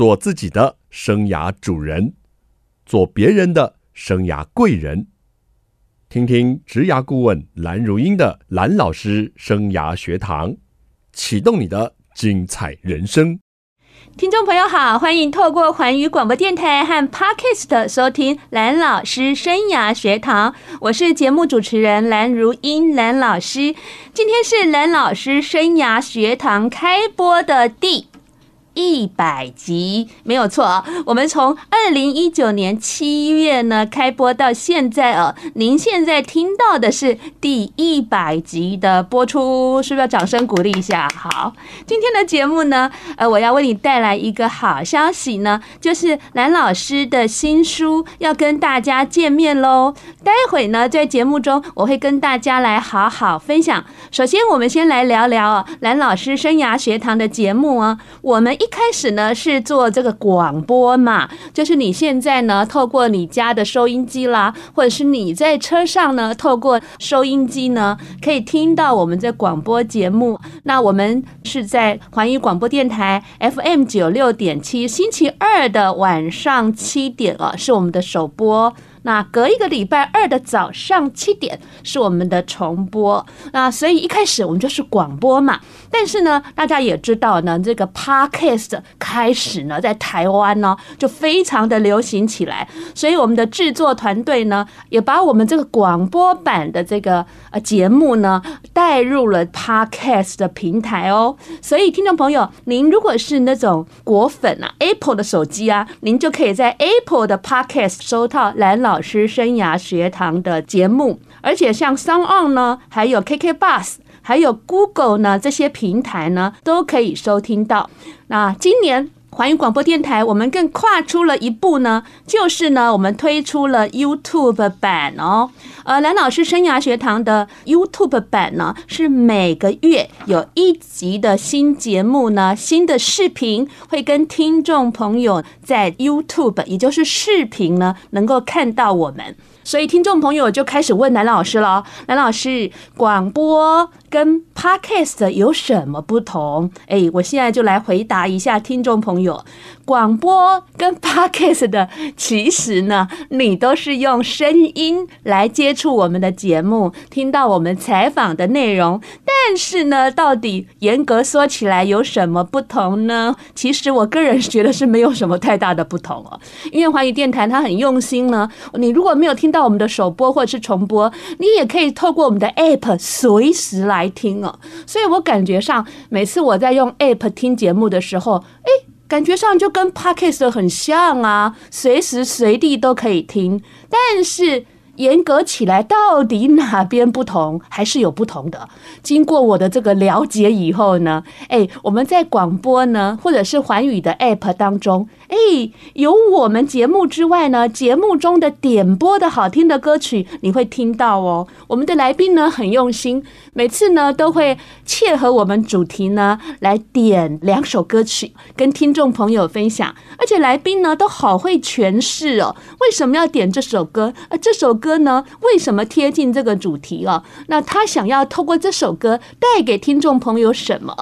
做自己的生涯主人，做别人的生涯贵人。听听职涯顾问蓝如英的蓝老师生涯学堂，启动你的精彩人生。听众朋友好，欢迎透过环宇广播电台和 Podcast 收听蓝老师生涯学堂，我是节目主持人蓝如英蓝老师。今天是蓝老师生涯学堂开播的第一百集没有错啊，我们从二零一九年七月呢开播到现在哦，您现在听到的是第一百集的播出，是不是要掌声鼓励一下？好，今天的节目呢，呃，我要为你带来一个好消息呢，就是蓝老师的新书要跟大家见面喽。待会呢，在节目中我会跟大家来好好分享。首先，我们先来聊聊哦，蓝老师生涯学堂的节目啊，我们。一开始呢是做这个广播嘛，就是你现在呢透过你家的收音机啦，或者是你在车上呢透过收音机呢可以听到我们这广播节目。那我们是在环宇广播电台 FM 九六点七，星期二的晚上七点啊是我们的首播。那隔一个礼拜二的早上七点是我们的重播。那所以一开始我们就是广播嘛。但是呢，大家也知道呢，这个 Podcast 开始呢，在台湾呢就非常的流行起来。所以我们的制作团队呢，也把我们这个广播版的这个呃节目呢带入了 Podcast 的平台哦。所以听众朋友，您如果是那种果粉啊，Apple 的手机啊，您就可以在 Apple 的 Podcast 收到蓝老师生涯学堂的节目。而且像 SoundOn 呢，还有 KKBus，。还有 Google 呢，这些平台呢都可以收听到。那今年环宇广播电台，我们更跨出了一步呢，就是呢，我们推出了 YouTube 版哦。呃，蓝老师生涯学堂的 YouTube 版呢，是每个月有一集的新节目呢，新的视频会跟听众朋友在 YouTube，也就是视频呢，能够看到我们。所以听众朋友就开始问蓝老师了：蓝老师，广播跟 Podcast 有什么不同？哎，我现在就来回答一下听众朋友。广播跟 Podcast 的，其实呢，你都是用声音来接触我们的节目，听到我们采访的内容。但是呢，到底严格说起来有什么不同呢？其实我个人觉得是没有什么太大的不同哦。因为华语电台它很用心呢，你如果没有听到我们的首播或者是重播，你也可以透过我们的 App 随时来来听哦。所以我感觉上，每次我在用 App 听节目的时候，哎。感觉上就跟 Podcast 很像啊，随时随地都可以听，但是。严格起来，到底哪边不同？还是有不同的。经过我的这个了解以后呢，哎，我们在广播呢，或者是环宇的 App 当中，哎，有我们节目之外呢，节目中的点播的好听的歌曲，你会听到哦。我们的来宾呢很用心，每次呢都会切合我们主题呢来点两首歌曲跟听众朋友分享，而且来宾呢都好会诠释哦，为什么要点这首歌？啊，这首歌。歌呢？为什么贴近这个主题啊？那他想要透过这首歌带给听众朋友什么？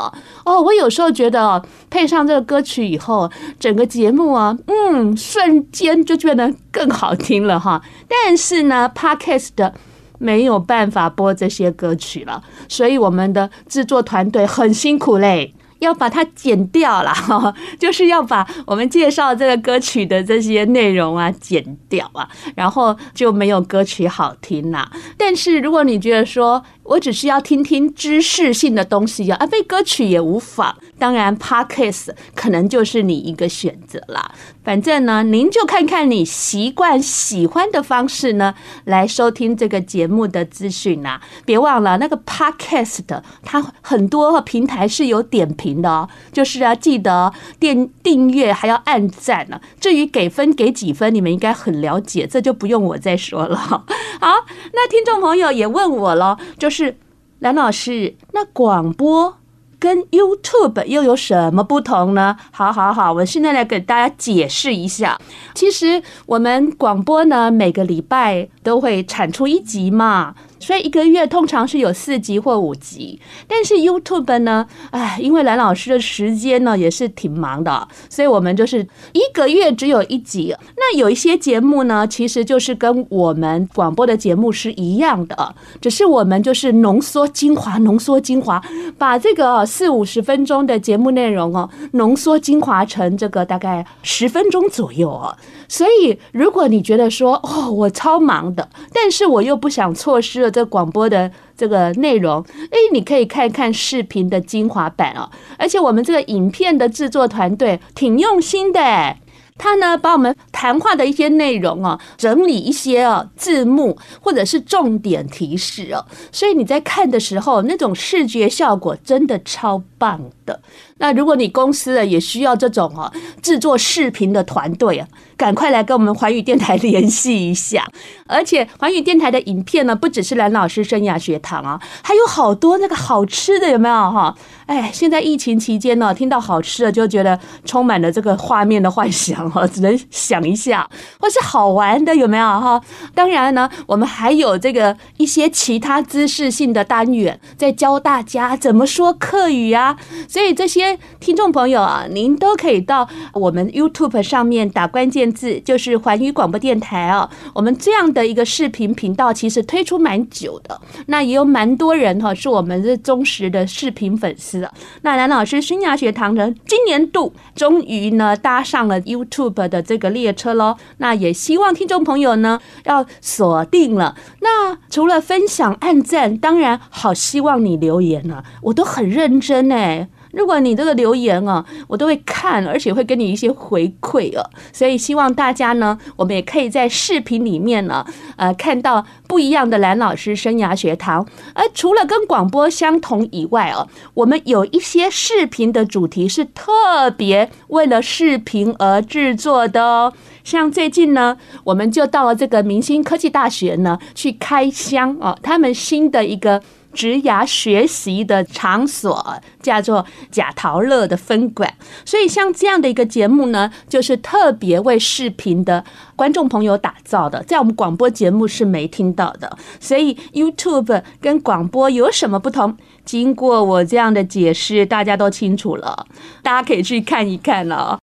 哦，我有时候觉得配上这个歌曲以后，整个节目啊，嗯，瞬间就变得更好听了哈。但是呢，Podcast 的没有办法播这些歌曲了，所以我们的制作团队很辛苦嘞。要把它剪掉了，就是要把我们介绍这个歌曲的这些内容啊剪掉啊，然后就没有歌曲好听啦。但是如果你觉得说，我只是要听听知识性的东西啊，啊，背歌曲也无妨。当然，Podcast 可能就是你一个选择啦。反正呢，您就看看你习惯喜欢的方式呢，来收听这个节目的资讯啦。别忘了那个 Podcast 它很多平台是有点评的哦，就是啊，记得点订阅还要按赞呢。至于给分给几分，你们应该很了解，这就不用我再说了。好，那听众朋友也问我了，就是。是蓝老师，那广播跟 YouTube 又有什么不同呢？好好好，我现在来给大家解释一下。其实我们广播呢，每个礼拜都会产出一集嘛。所以一个月通常是有四集或五集。但是 YouTube 呢，哎，因为蓝老师的时间呢也是挺忙的，所以我们就是一个月只有一集。那有一些节目呢，其实就是跟我们广播的节目是一样的，只是我们就是浓缩精华，浓缩精华，把这个四五十分钟的节目内容哦，浓缩精华成这个大概十分钟左右哦。所以，如果你觉得说哦，我超忙的，但是我又不想错失这广播的这个内容，哎，你可以看看视频的精华版哦。而且我们这个影片的制作团队挺用心的，他呢把我们谈话的一些内容啊，整理一些哦字幕或者是重点提示哦，所以你在看的时候，那种视觉效果真的超棒的。那如果你公司啊也需要这种哦制作视频的团队啊。赶快来跟我们环宇电台联系一下，而且环宇电台的影片呢，不只是蓝老师生涯学堂啊，还有好多那个好吃的，有没有哈？哎，现在疫情期间呢，听到好吃的就觉得充满了这个画面的幻想哈，只能想一下，或是好玩的有没有哈？当然呢，我们还有这个一些其他知识性的单元，在教大家怎么说客语啊。所以这些听众朋友啊，您都可以到我们 YouTube 上面打关键字就是环宇广播电台哦，我们这样的一个视频频道其实推出蛮久的，那也有蛮多人哈是我们的忠实的视频粉丝了。那蓝老师生涯学堂呢，今年度终于呢搭上了 YouTube 的这个列车喽。那也希望听众朋友呢要锁定了。那除了分享、按赞，当然好希望你留言呢，我都很认真哎。如果你这个留言啊，我都会看，而且会给你一些回馈啊，所以希望大家呢，我们也可以在视频里面呢，呃，看到不一样的蓝老师生涯学堂。而除了跟广播相同以外哦，我们有一些视频的主题是特别为了视频而制作的哦。像最近呢，我们就到了这个明星科技大学呢去开箱哦，他们新的一个。职涯学习的场所叫做贾陶乐的分馆，所以像这样的一个节目呢，就是特别为视频的观众朋友打造的，在我们广播节目是没听到的。所以 YouTube 跟广播有什么不同？经过我这样的解释，大家都清楚了，大家可以去看一看了。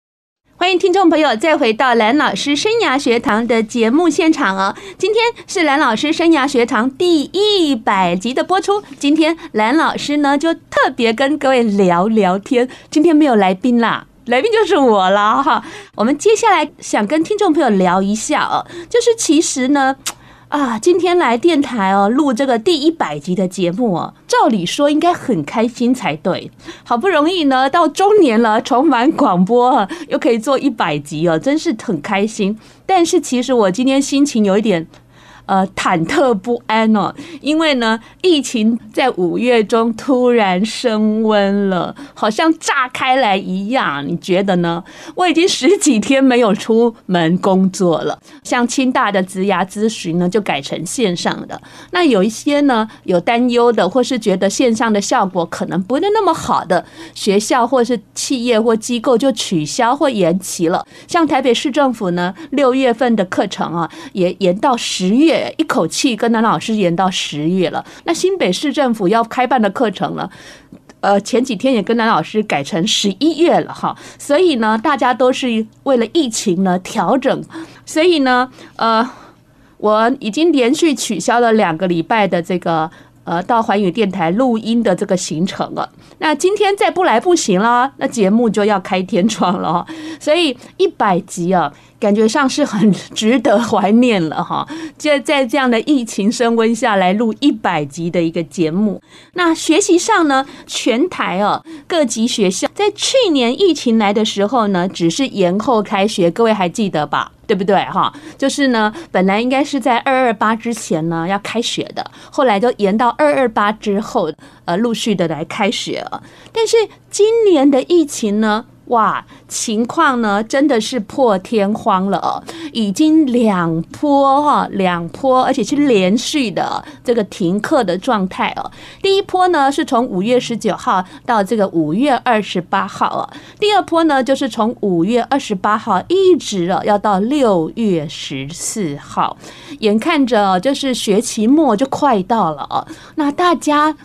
欢迎听众朋友再回到蓝老师生涯学堂的节目现场哦。今天是蓝老师生涯学堂第一百集的播出。今天蓝老师呢就特别跟各位聊聊天。今天没有来宾啦，来宾就是我了哈。我们接下来想跟听众朋友聊一下哦，就是其实呢。啊，今天来电台哦，录这个第一百集的节目哦，照理说应该很开心才对。好不容易呢，到中年了，重返广播，又可以做一百集哦，真是很开心。但是其实我今天心情有一点。呃，忐忑不安哦，因为呢，疫情在五月中突然升温了，好像炸开来一样。你觉得呢？我已经十几天没有出门工作了。像清大的职涯咨询呢，就改成线上的。那有一些呢，有担忧的，或是觉得线上的效果可能不是那么好的学校，或是企业或机构，就取消或延期了。像台北市政府呢，六月份的课程啊，也延到十月。一口气跟南老师延到十月了。那新北市政府要开办的课程呢？呃，前几天也跟南老师改成十一月了哈。所以呢，大家都是为了疫情呢调整。所以呢，呃，我已经连续取消了两个礼拜的这个呃到环宇电台录音的这个行程了。那今天再不来不行了，那节目就要开天窗了。所以一百集啊。感觉上是很值得怀念了哈，就在这样的疫情升温下来录一百集的一个节目。那学习上呢，全台哦各级学校在去年疫情来的时候呢，只是延后开学，各位还记得吧？对不对哈？就是呢，本来应该是在二二八之前呢要开学的，后来就延到二二八之后，呃，陆续的来开学了。但是今年的疫情呢？哇，情况呢真的是破天荒了，已经两波哈，两波，而且是连续的这个停课的状态哦。第一波呢是从五月十九号到这个五月二十八号哦，第二波呢就是从五月二十八号一直哦要到六月十四号，眼看着就是学期末就快到了哦，那大家。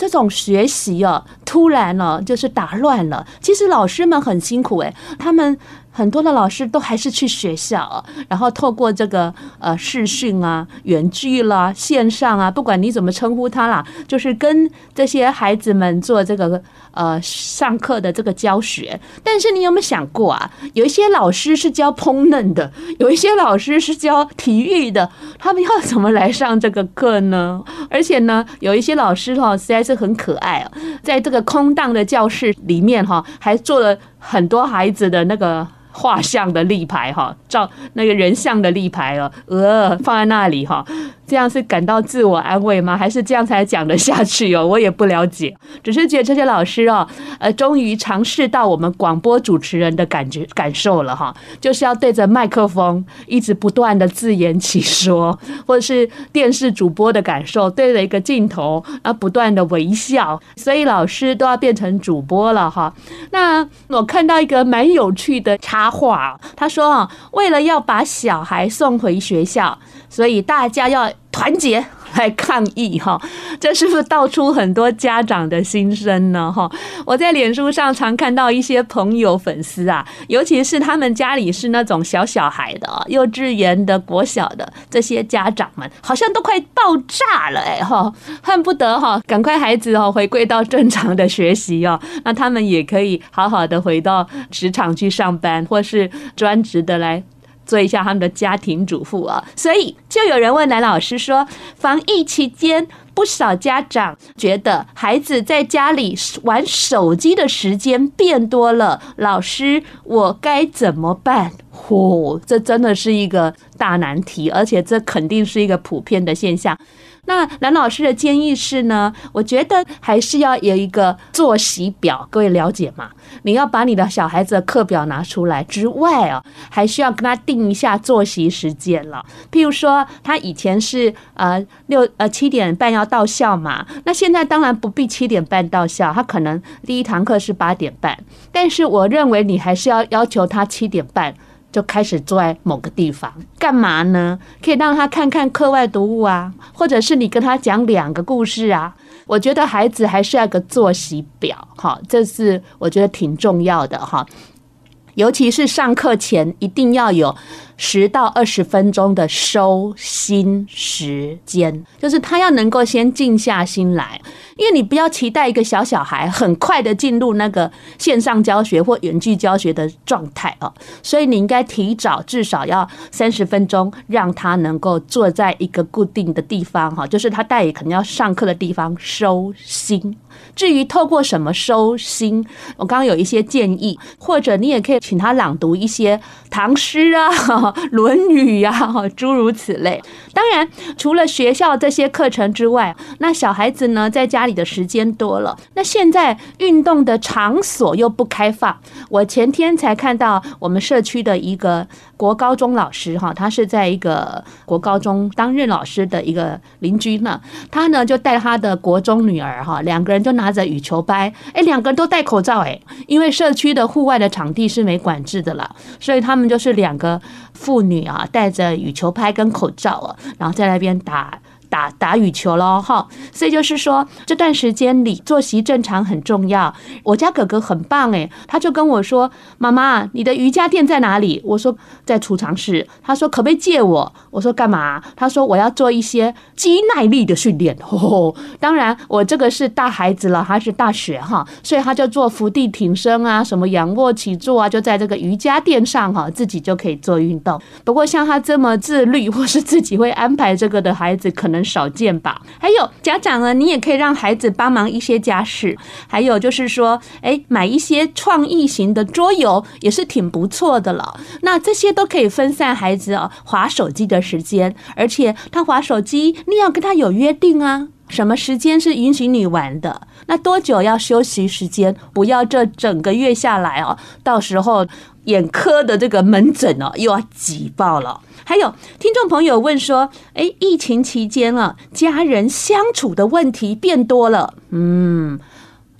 这种学习哦，突然呢就是打乱了。其实老师们很辛苦诶，他们。很多的老师都还是去学校，然后透过这个呃视讯啊、远距啦、线上啊，不管你怎么称呼他啦，就是跟这些孩子们做这个呃上课的这个教学。但是你有没有想过啊？有一些老师是教烹饪的，有一些老师是教体育的，他们要怎么来上这个课呢？而且呢，有一些老师哈实在是很可爱啊，在这个空荡的教室里面哈，还做了很多孩子的那个。画像的立牌哈，照那个人像的立牌哦，呃，放在那里哈。这样是感到自我安慰吗？还是这样才讲得下去哦？我也不了解，只是觉得这些老师哦，呃，终于尝试到我们广播主持人的感觉感受了哈，就是要对着麦克风一直不断的自言其说，或者是电视主播的感受，对着一个镜头啊不断的微笑，所以老师都要变成主播了哈。那我看到一个蛮有趣的话，他说啊，为了要把小孩送回学校。所以大家要团结来抗议哈，这是不是道出很多家长的心声呢？哈，我在脸书上常看到一些朋友粉丝啊，尤其是他们家里是那种小小孩的，幼稚园的、国小的这些家长们，好像都快爆炸了哎哈，恨不得哈赶快孩子哦回归到正常的学习哦，那他们也可以好好的回到职场去上班，或是专职的来。做一下他们的家庭主妇啊，所以就有人问蓝老师说，防疫期间不少家长觉得孩子在家里玩手机的时间变多了，老师我该怎么办？嚯、这真的是一个大难题，而且这肯定是一个普遍的现象。那蓝老师的建议是呢，我觉得还是要有一个作息表，各位了解吗？你要把你的小孩子的课表拿出来之外啊，还需要跟他定一下作息时间了。譬如说，他以前是呃六呃七点半要到校嘛，那现在当然不必七点半到校，他可能第一堂课是八点半，但是我认为你还是要要求他七点半。就开始坐在某个地方干嘛呢？可以让他看看课外读物啊，或者是你跟他讲两个故事啊。我觉得孩子还是要个作息表，哈，这是我觉得挺重要的哈。尤其是上课前一定要有十到二十分钟的收心时间，就是他要能够先静下心来，因为你不要期待一个小小孩很快的进入那个线上教学或远距教学的状态哦，所以你应该提早至少要三十分钟，让他能够坐在一个固定的地方哈，就是他待会可能要上课的地方收心。至于透过什么收心，我刚刚有一些建议，或者你也可以请他朗读一些唐诗啊、《论语》啊，诸如此类。当然，除了学校这些课程之外，那小孩子呢，在家里的时间多了，那现在运动的场所又不开放。我前天才看到我们社区的一个国高中老师哈，他是在一个国高中当任老师的一个邻居呢，他呢就带他的国中女儿哈，两个人就。拿着羽球拍，哎，两个人都戴口罩，哎，因为社区的户外的场地是没管制的了，所以他们就是两个妇女啊，带着羽球拍跟口罩啊，然后在那边打。打打羽球喽，哈，所以就是说这段时间里作息正常很重要。我家哥哥很棒诶，他就跟我说：“妈妈，你的瑜伽垫在哪里？”我说：“在储藏室。”他说：“可不可以借我？”我说：“干嘛？”他说：“我要做一些肌耐力的训练。”哦，当然我这个是大孩子了，还是大学哈，所以他就做伏地挺身啊，什么仰卧起坐啊，就在这个瑜伽垫上哈，自己就可以做运动。不过像他这么自律或是自己会安排这个的孩子，可能。少见吧？还有家长呢，你也可以让孩子帮忙一些家事。还有就是说，哎，买一些创意型的桌游也是挺不错的了。那这些都可以分散孩子哦划手机的时间，而且他划手机，你要跟他有约定啊。什么时间是允许你玩的？那多久要休息时间？不要这整个月下来哦，到时候眼科的这个门诊哦又要挤爆了。还有听众朋友问说，哎，疫情期间啊，家人相处的问题变多了，嗯。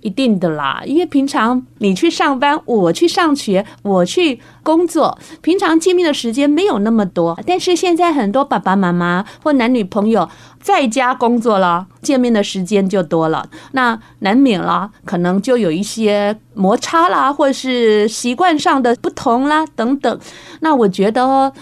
一定的啦，因为平常你去上班，我去上学，我去工作，平常见面的时间没有那么多。但是现在很多爸爸妈妈或男女朋友在家工作了，见面的时间就多了，那难免啦，可能就有一些摩擦啦，或是习惯上的不同啦等等。那我觉得，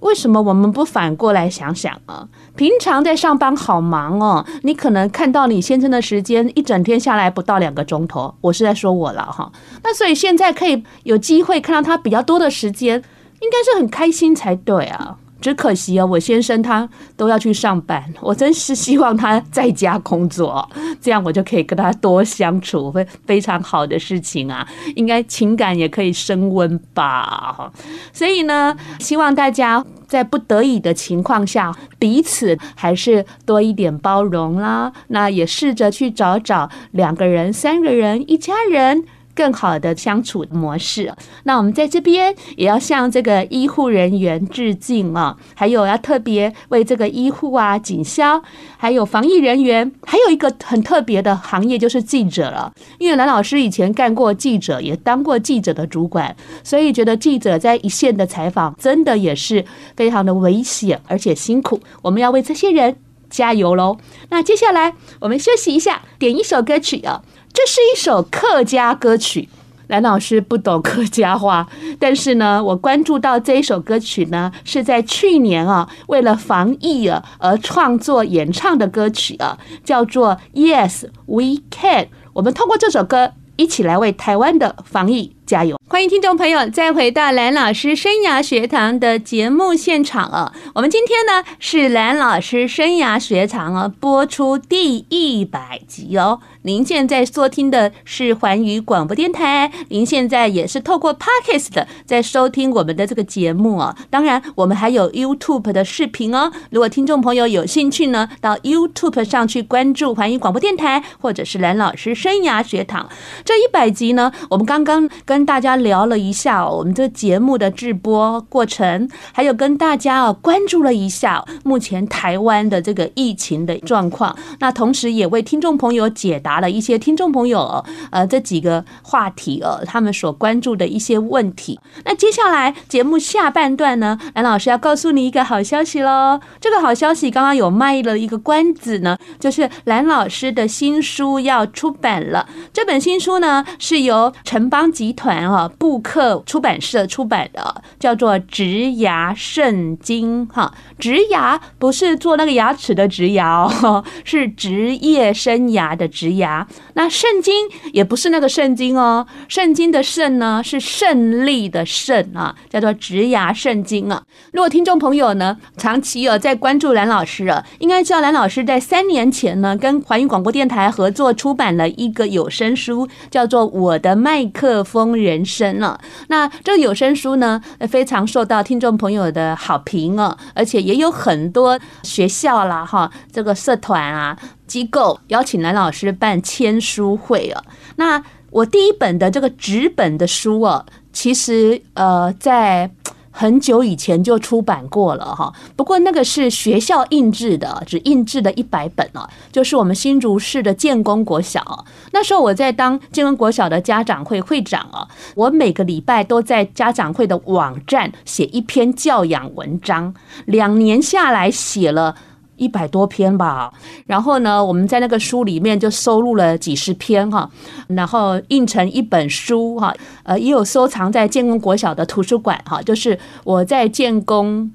为什么我们不反过来想想啊？平常在上班好忙哦，你可能看到你先生的时间一整天下来不到两个钟头，我是在说我了哈。那所以现在可以有机会看到他比较多的时间，应该是很开心才对啊。只可惜啊，我先生他都要去上班，我真是希望他在家工作，这样我就可以跟他多相处，会非常好的事情啊，应该情感也可以升温吧。所以呢，希望大家在不得已的情况下，彼此还是多一点包容啦。那也试着去找找两个人、三个人、一家人。更好的相处模式。那我们在这边也要向这个医护人员致敬啊！还有要特别为这个医护啊、警消，还有防疫人员，还有一个很特别的行业就是记者了。因为蓝老师以前干过记者，也当过记者的主管，所以觉得记者在一线的采访真的也是非常的危险，而且辛苦。我们要为这些人加油喽！那接下来我们休息一下，点一首歌曲啊。这是一首客家歌曲，蓝老师不懂客家话，但是呢，我关注到这一首歌曲呢，是在去年啊，为了防疫啊而创作演唱的歌曲啊，叫做 Yes We Can。我们通过这首歌一起来为台湾的防疫加油。欢迎听众朋友再回到蓝老师生涯学堂的节目现场哦！我们今天呢是蓝老师生涯学堂啊播出第一百集哦。您现在收听的是环宇广播电台，您现在也是透过 Podcast 在收听我们的这个节目哦。当然，我们还有 YouTube 的视频哦。如果听众朋友有兴趣呢，到 YouTube 上去关注环宇广播电台，或者是蓝老师生涯学堂。这一百集呢，我们刚刚跟跟大家聊了一下我们这节目的制播过程，还有跟大家啊关注了一下目前台湾的这个疫情的状况。那同时也为听众朋友解答。答了一些听众朋友呃这几个话题呃他们所关注的一些问题。那接下来节目下半段呢，蓝老师要告诉你一个好消息喽。这个好消息刚刚有卖了一个关子呢，就是蓝老师的新书要出版了。这本新书呢是由城邦集团啊布克出版社出版的，叫做《职牙圣经》哈。职牙不是做那个牙齿的职牙哦，是职业生涯的职业。牙，那圣经也不是那个圣经哦，圣经的圣呢是胜利的胜啊，叫做职牙圣经啊。如果听众朋友呢长期有在关注蓝老师啊，应该知道蓝老师在三年前呢跟环宇广播电台合作出版了一个有声书，叫做《我的麦克风人生》了。那这个有声书呢非常受到听众朋友的好评哦，而且也有很多学校啦哈，这个社团啊。机构邀请蓝老师办签书会啊，那我第一本的这个纸本的书哦，其实呃在很久以前就出版过了哈，不过那个是学校印制的，只印制了一百本哦，就是我们新竹市的建功国小，那时候我在当建功国小的家长会会长哦，我每个礼拜都在家长会的网站写一篇教养文章，两年下来写了。一百多篇吧，然后呢，我们在那个书里面就收录了几十篇哈，然后印成一本书哈，呃，也有收藏在建工国小的图书馆哈，就是我在建工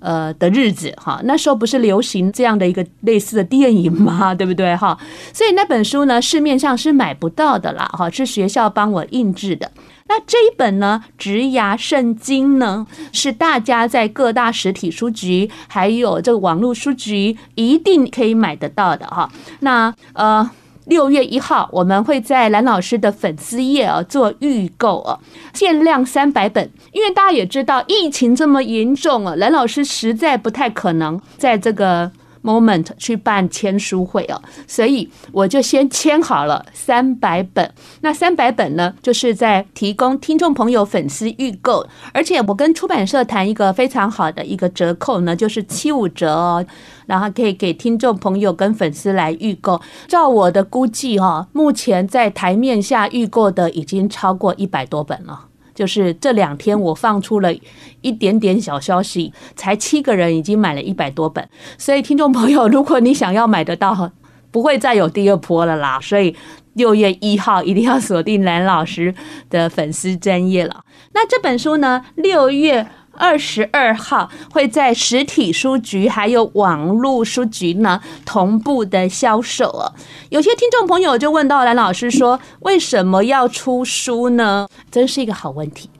呃的日子哈，那时候不是流行这样的一个类似的电影吗？对不对哈？所以那本书呢，市面上是买不到的啦哈，是学校帮我印制的。那这一本呢，《职涯圣经》呢，是大家在各大实体书局，还有这个网络书局一定可以买得到的哈。那呃，六月一号我们会在蓝老师的粉丝页啊做预购啊，限量三百本。因为大家也知道疫情这么严重啊，蓝老师实在不太可能在这个。moment 去办签书会啊，所以我就先签好了三百本。那三百本呢，就是在提供听众朋友、粉丝预购，而且我跟出版社谈一个非常好的一个折扣呢，就是七五折哦，然后可以给听众朋友跟粉丝来预购。照我的估计哈，目前在台面下预购的已经超过一百多本了。就是这两天我放出了一点点小消息，才七个人已经买了一百多本，所以听众朋友，如果你想要买得到，不会再有第二波了啦。所以六月一号一定要锁定蓝老师的粉丝专页了。那这本书呢，六月。二十二号会在实体书局还有网络书局呢同步的销售哦。有些听众朋友就问到蓝老师说：“为什么要出书呢？”真是一个好问题。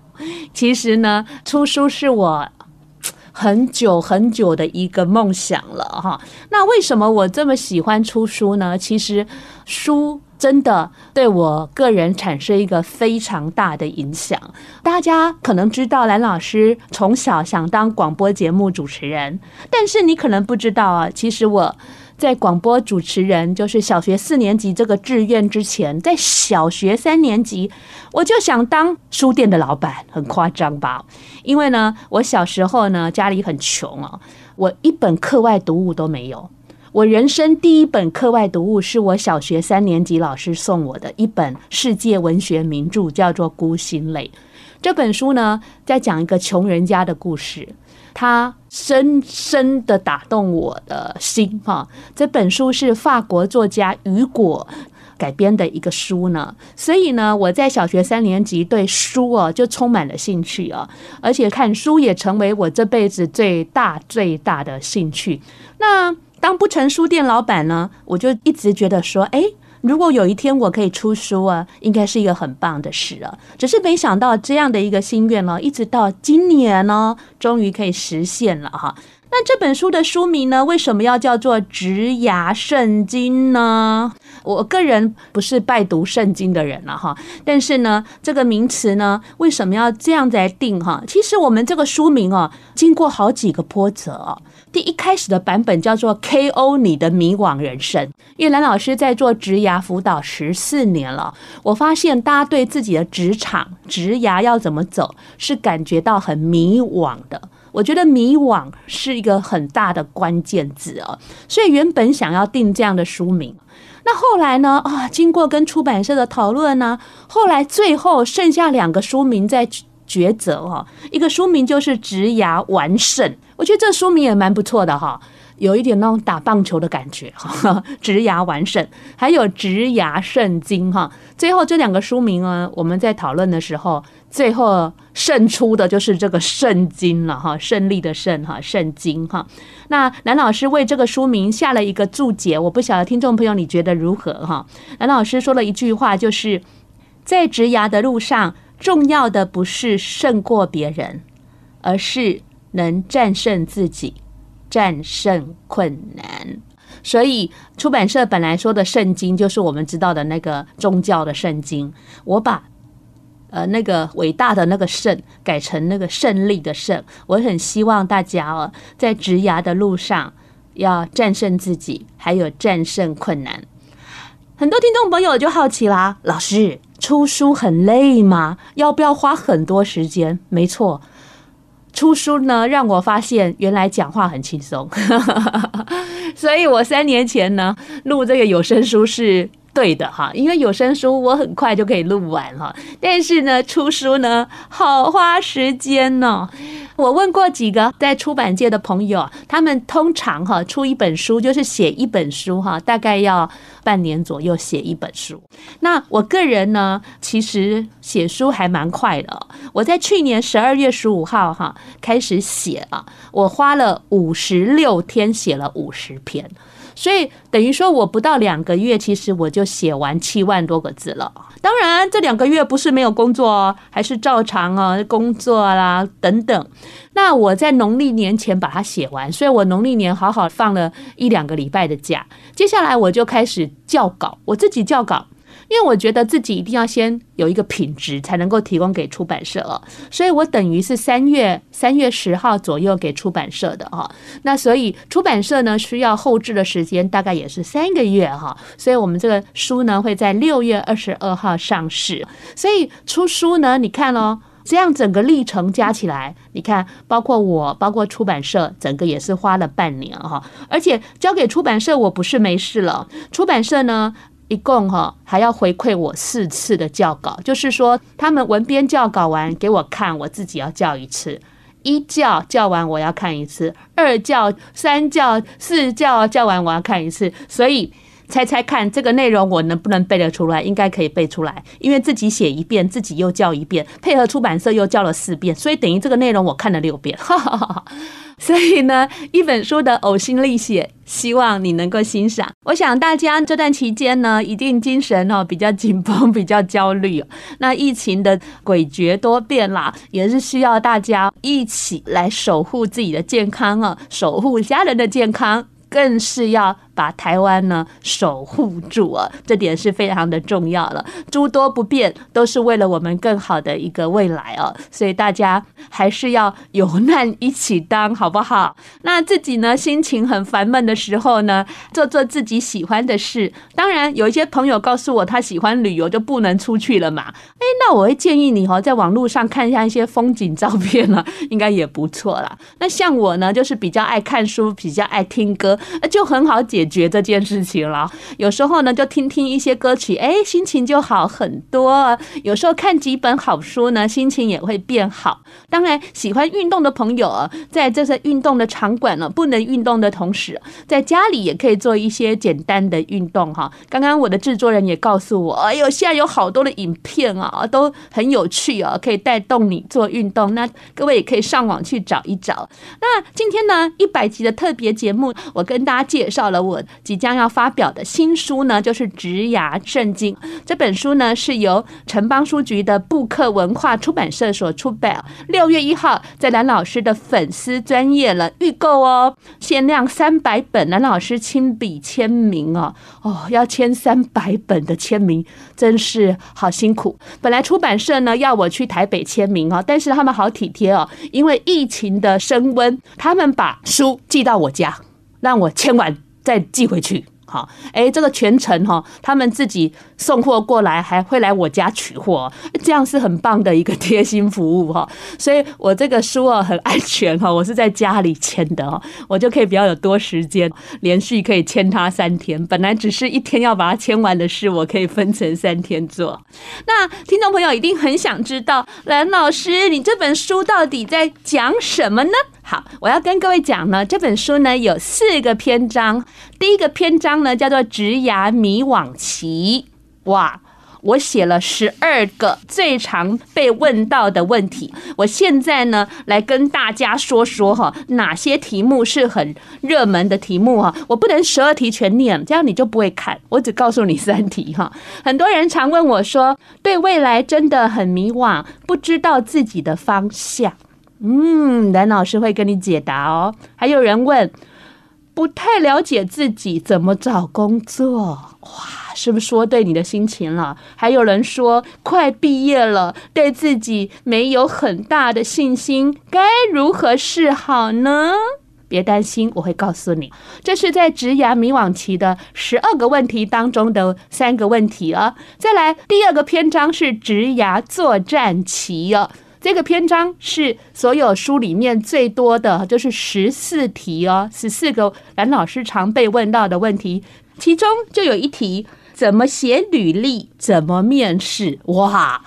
其实呢，出书是我很久很久的一个梦想了哈。那为什么我这么喜欢出书呢？其实书。真的对我个人产生一个非常大的影响。大家可能知道蓝老师从小想当广播节目主持人，但是你可能不知道啊，其实我在广播主持人就是小学四年级这个志愿之前，在小学三年级我就想当书店的老板，很夸张吧？因为呢，我小时候呢家里很穷啊，我一本课外读物都没有。我人生第一本课外读物是我小学三年级老师送我的一本世界文学名著，叫做《孤星泪》。这本书呢，在讲一个穷人家的故事，它深深的打动我的心哈。这本书是法国作家雨果改编的一个书呢，所以呢，我在小学三年级对书哦就充满了兴趣啊，而且看书也成为我这辈子最大最大的兴趣。那当不成书店老板呢，我就一直觉得说，哎，如果有一天我可以出书啊，应该是一个很棒的事啊。只是没想到这样的一个心愿呢，一直到今年呢，终于可以实现了哈。那这本书的书名呢，为什么要叫做《职涯圣经》呢？我个人不是拜读圣经的人了哈，但是呢，这个名词呢，为什么要这样子来定哈？其实我们这个书名哦，经过好几个波折哦。第一开始的版本叫做 “KO 你的迷惘人生”，因为蓝老师在做职涯辅导十四年了，我发现大家对自己的职场职涯要怎么走，是感觉到很迷惘的。我觉得迷惘是一个很大的关键字哦，所以原本想要定这样的书名，那后来呢？啊，经过跟出版社的讨论呢，后来最后剩下两个书名在抉择哈，一个书名就是“职涯完胜”。我觉得这书名也蛮不错的哈，有一点那种打棒球的感觉哈。职涯完胜，还有职涯圣经哈。最后这两个书名呢，我们在讨论的时候，最后胜出的就是这个圣经了哈，胜利的胜哈，圣经哈。那蓝老师为这个书名下了一个注解，我不晓得听众朋友你觉得如何哈？蓝老师说了一句话，就是在职涯的路上，重要的不是胜过别人，而是。能战胜自己，战胜困难。所以出版社本来说的圣经，就是我们知道的那个宗教的圣经。我把呃那个伟大的那个胜改成那个胜利的胜。我很希望大家哦，在职涯的路上要战胜自己，还有战胜困难。很多听众朋友就好奇啦，老师出书很累吗？要不要花很多时间？没错。出书呢，让我发现原来讲话很轻松，所以我三年前呢录这个有声书是对的哈，因为有声书我很快就可以录完哈，但是呢出书呢好花时间呢。我问过几个在出版界的朋友，他们通常哈出一本书就是写一本书哈，大概要半年左右写一本书。那我个人呢，其实写书还蛮快的。我在去年十二月十五号哈开始写了，我花了五十六天写了五十篇。所以等于说，我不到两个月，其实我就写完七万多个字了。当然，这两个月不是没有工作哦，还是照常哦工作啦等等。那我在农历年前把它写完，所以我农历年好好放了一两个礼拜的假。接下来我就开始校稿，我自己校稿。因为我觉得自己一定要先有一个品质，才能够提供给出版社哦。所以我等于是三月三月十号左右给出版社的哈。那所以出版社呢需要后置的时间大概也是三个月哈。所以我们这个书呢会在六月二十二号上市。所以出书呢，你看哦。这样整个历程加起来，你看，包括我，包括出版社，整个也是花了半年哈。而且交给出版社，我不是没事了。出版社呢，一共哈还要回馈我四次的教稿，就是说他们文编教稿完给我看，我自己要校一次。一教教完我要看一次，二教、三教、四教教完我要看一次，所以。猜猜看，这个内容我能不能背得出来？应该可以背出来，因为自己写一遍，自己又叫一遍，配合出版社又叫了四遍，所以等于这个内容我看了六遍。所以呢，一本书的呕心沥血，希望你能够欣赏。我想大家这段期间呢，一定精神哦比较紧绷，比较焦虑。那疫情的诡谲多变啦，也是需要大家一起来守护自己的健康啊，守护家人的健康，更是要。把台湾呢守护住啊，这点是非常的重要了。诸多不便都是为了我们更好的一个未来哦，所以大家还是要有难一起当，好不好？那自己呢心情很烦闷的时候呢，做做自己喜欢的事。当然，有一些朋友告诉我他喜欢旅游就不能出去了嘛。哎，那我会建议你哦，在网络上看一下一些风景照片了，应该也不错啦。那像我呢，就是比较爱看书，比较爱听歌，那就很好解决这件事情了，有时候呢就听听一些歌曲，哎，心情就好很多。有时候看几本好书呢，心情也会变好。当然，喜欢运动的朋友，在这些运动的场馆呢，不能运动的同时，在家里也可以做一些简单的运动哈。刚刚我的制作人也告诉我，哎呦，现在有好多的影片啊，都很有趣啊，可以带动你做运动。那各位也可以上网去找一找。那今天呢，一百集的特别节目，我跟大家介绍了我。即将要发表的新书呢，就是《职涯圣经》这本书呢，是由城邦书局的布克文化出版社所出版。六月一号在蓝老师的粉丝专页了预购哦，限量三百本蓝老师亲笔签名哦哦，要签三百本的签名，真是好辛苦。本来出版社呢要我去台北签名哦，但是他们好体贴哦，因为疫情的升温，他们把书寄到我家，让我签完。再寄回去，好，哎，这个全程哈，他们自己送货过来，还会来我家取货，这样是很棒的一个贴心服务哈。所以我这个书啊很安全哈，我是在家里签的哈，我就可以比较有多时间，连续可以签它三天。本来只是一天要把它签完的事，我可以分成三天做。那听众朋友一定很想知道，蓝老师，你这本书到底在讲什么呢？好，我要跟各位讲呢，这本书呢有四个篇章。第一个篇章呢叫做“职涯迷惘期”。哇，我写了十二个最常被问到的问题。我现在呢来跟大家说说哈，哪些题目是很热门的题目哈。我不能十二题全念，这样你就不会看。我只告诉你三题哈。很多人常问我说，对未来真的很迷惘，不知道自己的方向。嗯，蓝老师会跟你解答哦。还有人问，不太了解自己怎么找工作，哇，是不是说对你的心情了？还有人说快毕业了，对自己没有很大的信心，该如何是好呢？别担心，我会告诉你，这是在职涯迷惘期的十二个问题当中的三个问题啊。再来，第二个篇章是职涯作战期哦。这个篇章是所有书里面最多的，就是十四题哦，十四个蓝老师常被问到的问题，其中就有一题：怎么写履历？怎么面试？哇，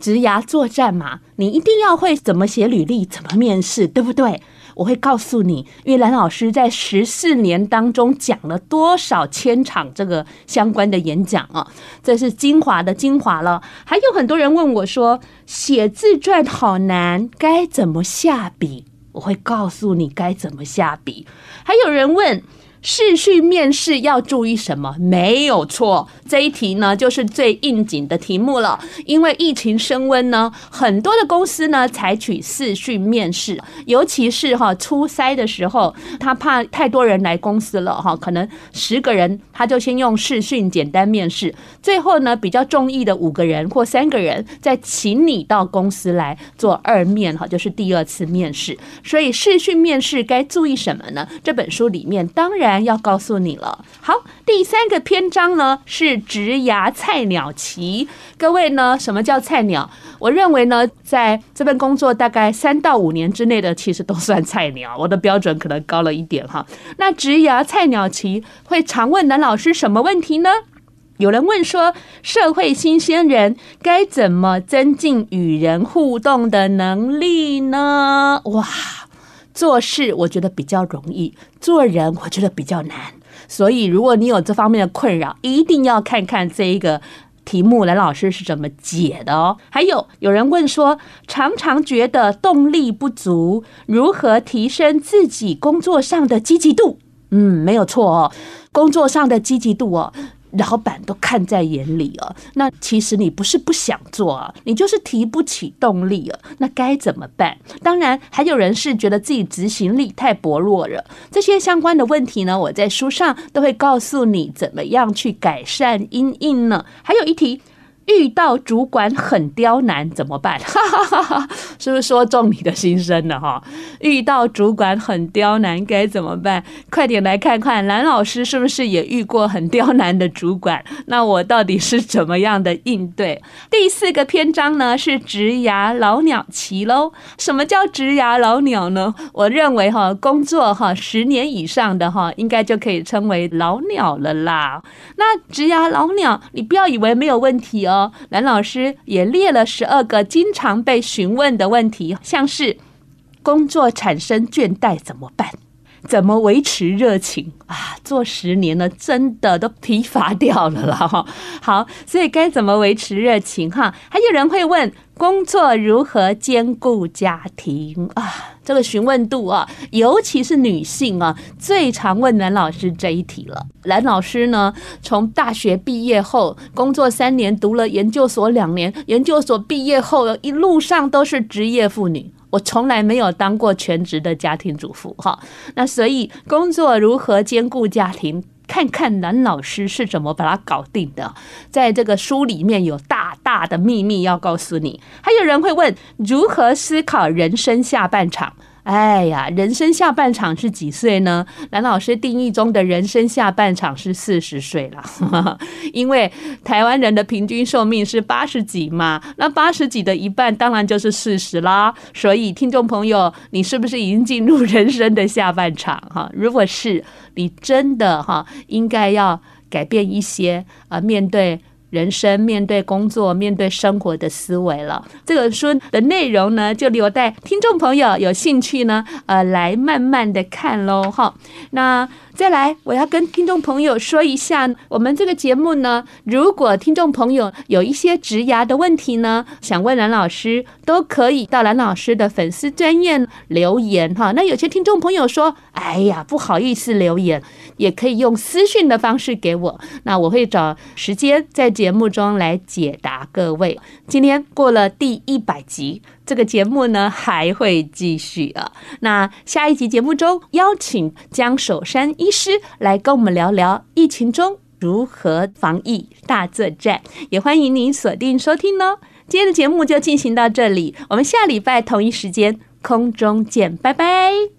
职涯作战嘛，你一定要会怎么写履历，怎么面试，对不对？我会告诉你，因为蓝老师在十四年当中讲了多少千场这个相关的演讲啊，这是精华的精华了。还有很多人问我说，写自传好难，该怎么下笔？我会告诉你该怎么下笔。还有人问，视讯面试要注意什么？没有错，这一题呢就是最应景的题目了。因为疫情升温呢，很多的公司呢采取视讯面试，尤其是哈初筛的时候，他怕太多人来公司了哈，可能十个人他就先用视讯简单面试，最后呢比较中意的五个人或三个人再请你到公司来做二面哈，就是第二次面试。所以视讯面试该注意什么呢？这本书里面当然。要告诉你了。好，第三个篇章呢是职涯菜鸟期。各位呢，什么叫菜鸟？我认为呢，在这份工作大概三到五年之内的，其实都算菜鸟。我的标准可能高了一点哈。那职涯菜鸟期会常问男老师什么问题呢？有人问说，社会新鲜人该怎么增进与人互动的能力呢？哇！做事我觉得比较容易，做人我觉得比较难。所以如果你有这方面的困扰，一定要看看这一个题目，蓝老师是怎么解的哦。还有有人问说，常常觉得动力不足，如何提升自己工作上的积极度？嗯，没有错哦，工作上的积极度哦。老板都看在眼里哦，那其实你不是不想做啊，你就是提不起动力了。那该怎么办？当然，还有人是觉得自己执行力太薄弱了。这些相关的问题呢，我在书上都会告诉你怎么样去改善阴影呢。还有一题。遇到主管很刁难怎么办？哈哈哈哈，是不是说中你的心声了哈？遇到主管很刁难该怎么办？快点来看看蓝老师是不是也遇过很刁难的主管？那我到底是怎么样的应对？第四个篇章呢是职涯老鸟期喽。什么叫职涯老鸟呢？我认为哈，工作哈十年以上的哈，应该就可以称为老鸟了啦。那职涯老鸟，你不要以为没有问题哦。蓝老师也列了十二个经常被询问的问题，像是工作产生倦怠怎么办？怎么维持热情啊？做十年了，真的都疲乏掉了啦哈。好，所以该怎么维持热情哈？还有人会问。工作如何兼顾家庭啊？这个询问度啊，尤其是女性啊，最常问蓝老师这一题了。蓝老师呢，从大学毕业后工作三年，读了研究所两年，研究所毕业后一路上都是职业妇女，我从来没有当过全职的家庭主妇哈。那所以工作如何兼顾家庭？看看蓝老师是怎么把它搞定的，在这个书里面有大大的秘密要告诉你。还有人会问，如何思考人生下半场？哎呀，人生下半场是几岁呢？蓝老师定义中的人生下半场是四十岁了，因为台湾人的平均寿命是八十几嘛，那八十几的一半当然就是四十啦。所以，听众朋友，你是不是已经进入人生的下半场？哈，如果是，你真的哈应该要改变一些啊，面对。人生面对工作、面对生活的思维了。这个书的内容呢，就留待听众朋友有兴趣呢，呃，来慢慢的看喽，哈。那。再来，我要跟听众朋友说一下，我们这个节目呢，如果听众朋友有一些职涯的问题呢，想问蓝老师，都可以到蓝老师的粉丝专页留言哈。那有些听众朋友说，哎呀，不好意思留言，也可以用私讯的方式给我，那我会找时间在节目中来解答各位。今天过了第一百集。这个节目呢还会继续啊，那下一集节目中邀请江守山医师来跟我们聊聊疫情中如何防疫大作战，也欢迎您锁定收听哦。今天的节目就进行到这里，我们下礼拜同一时间空中见，拜拜。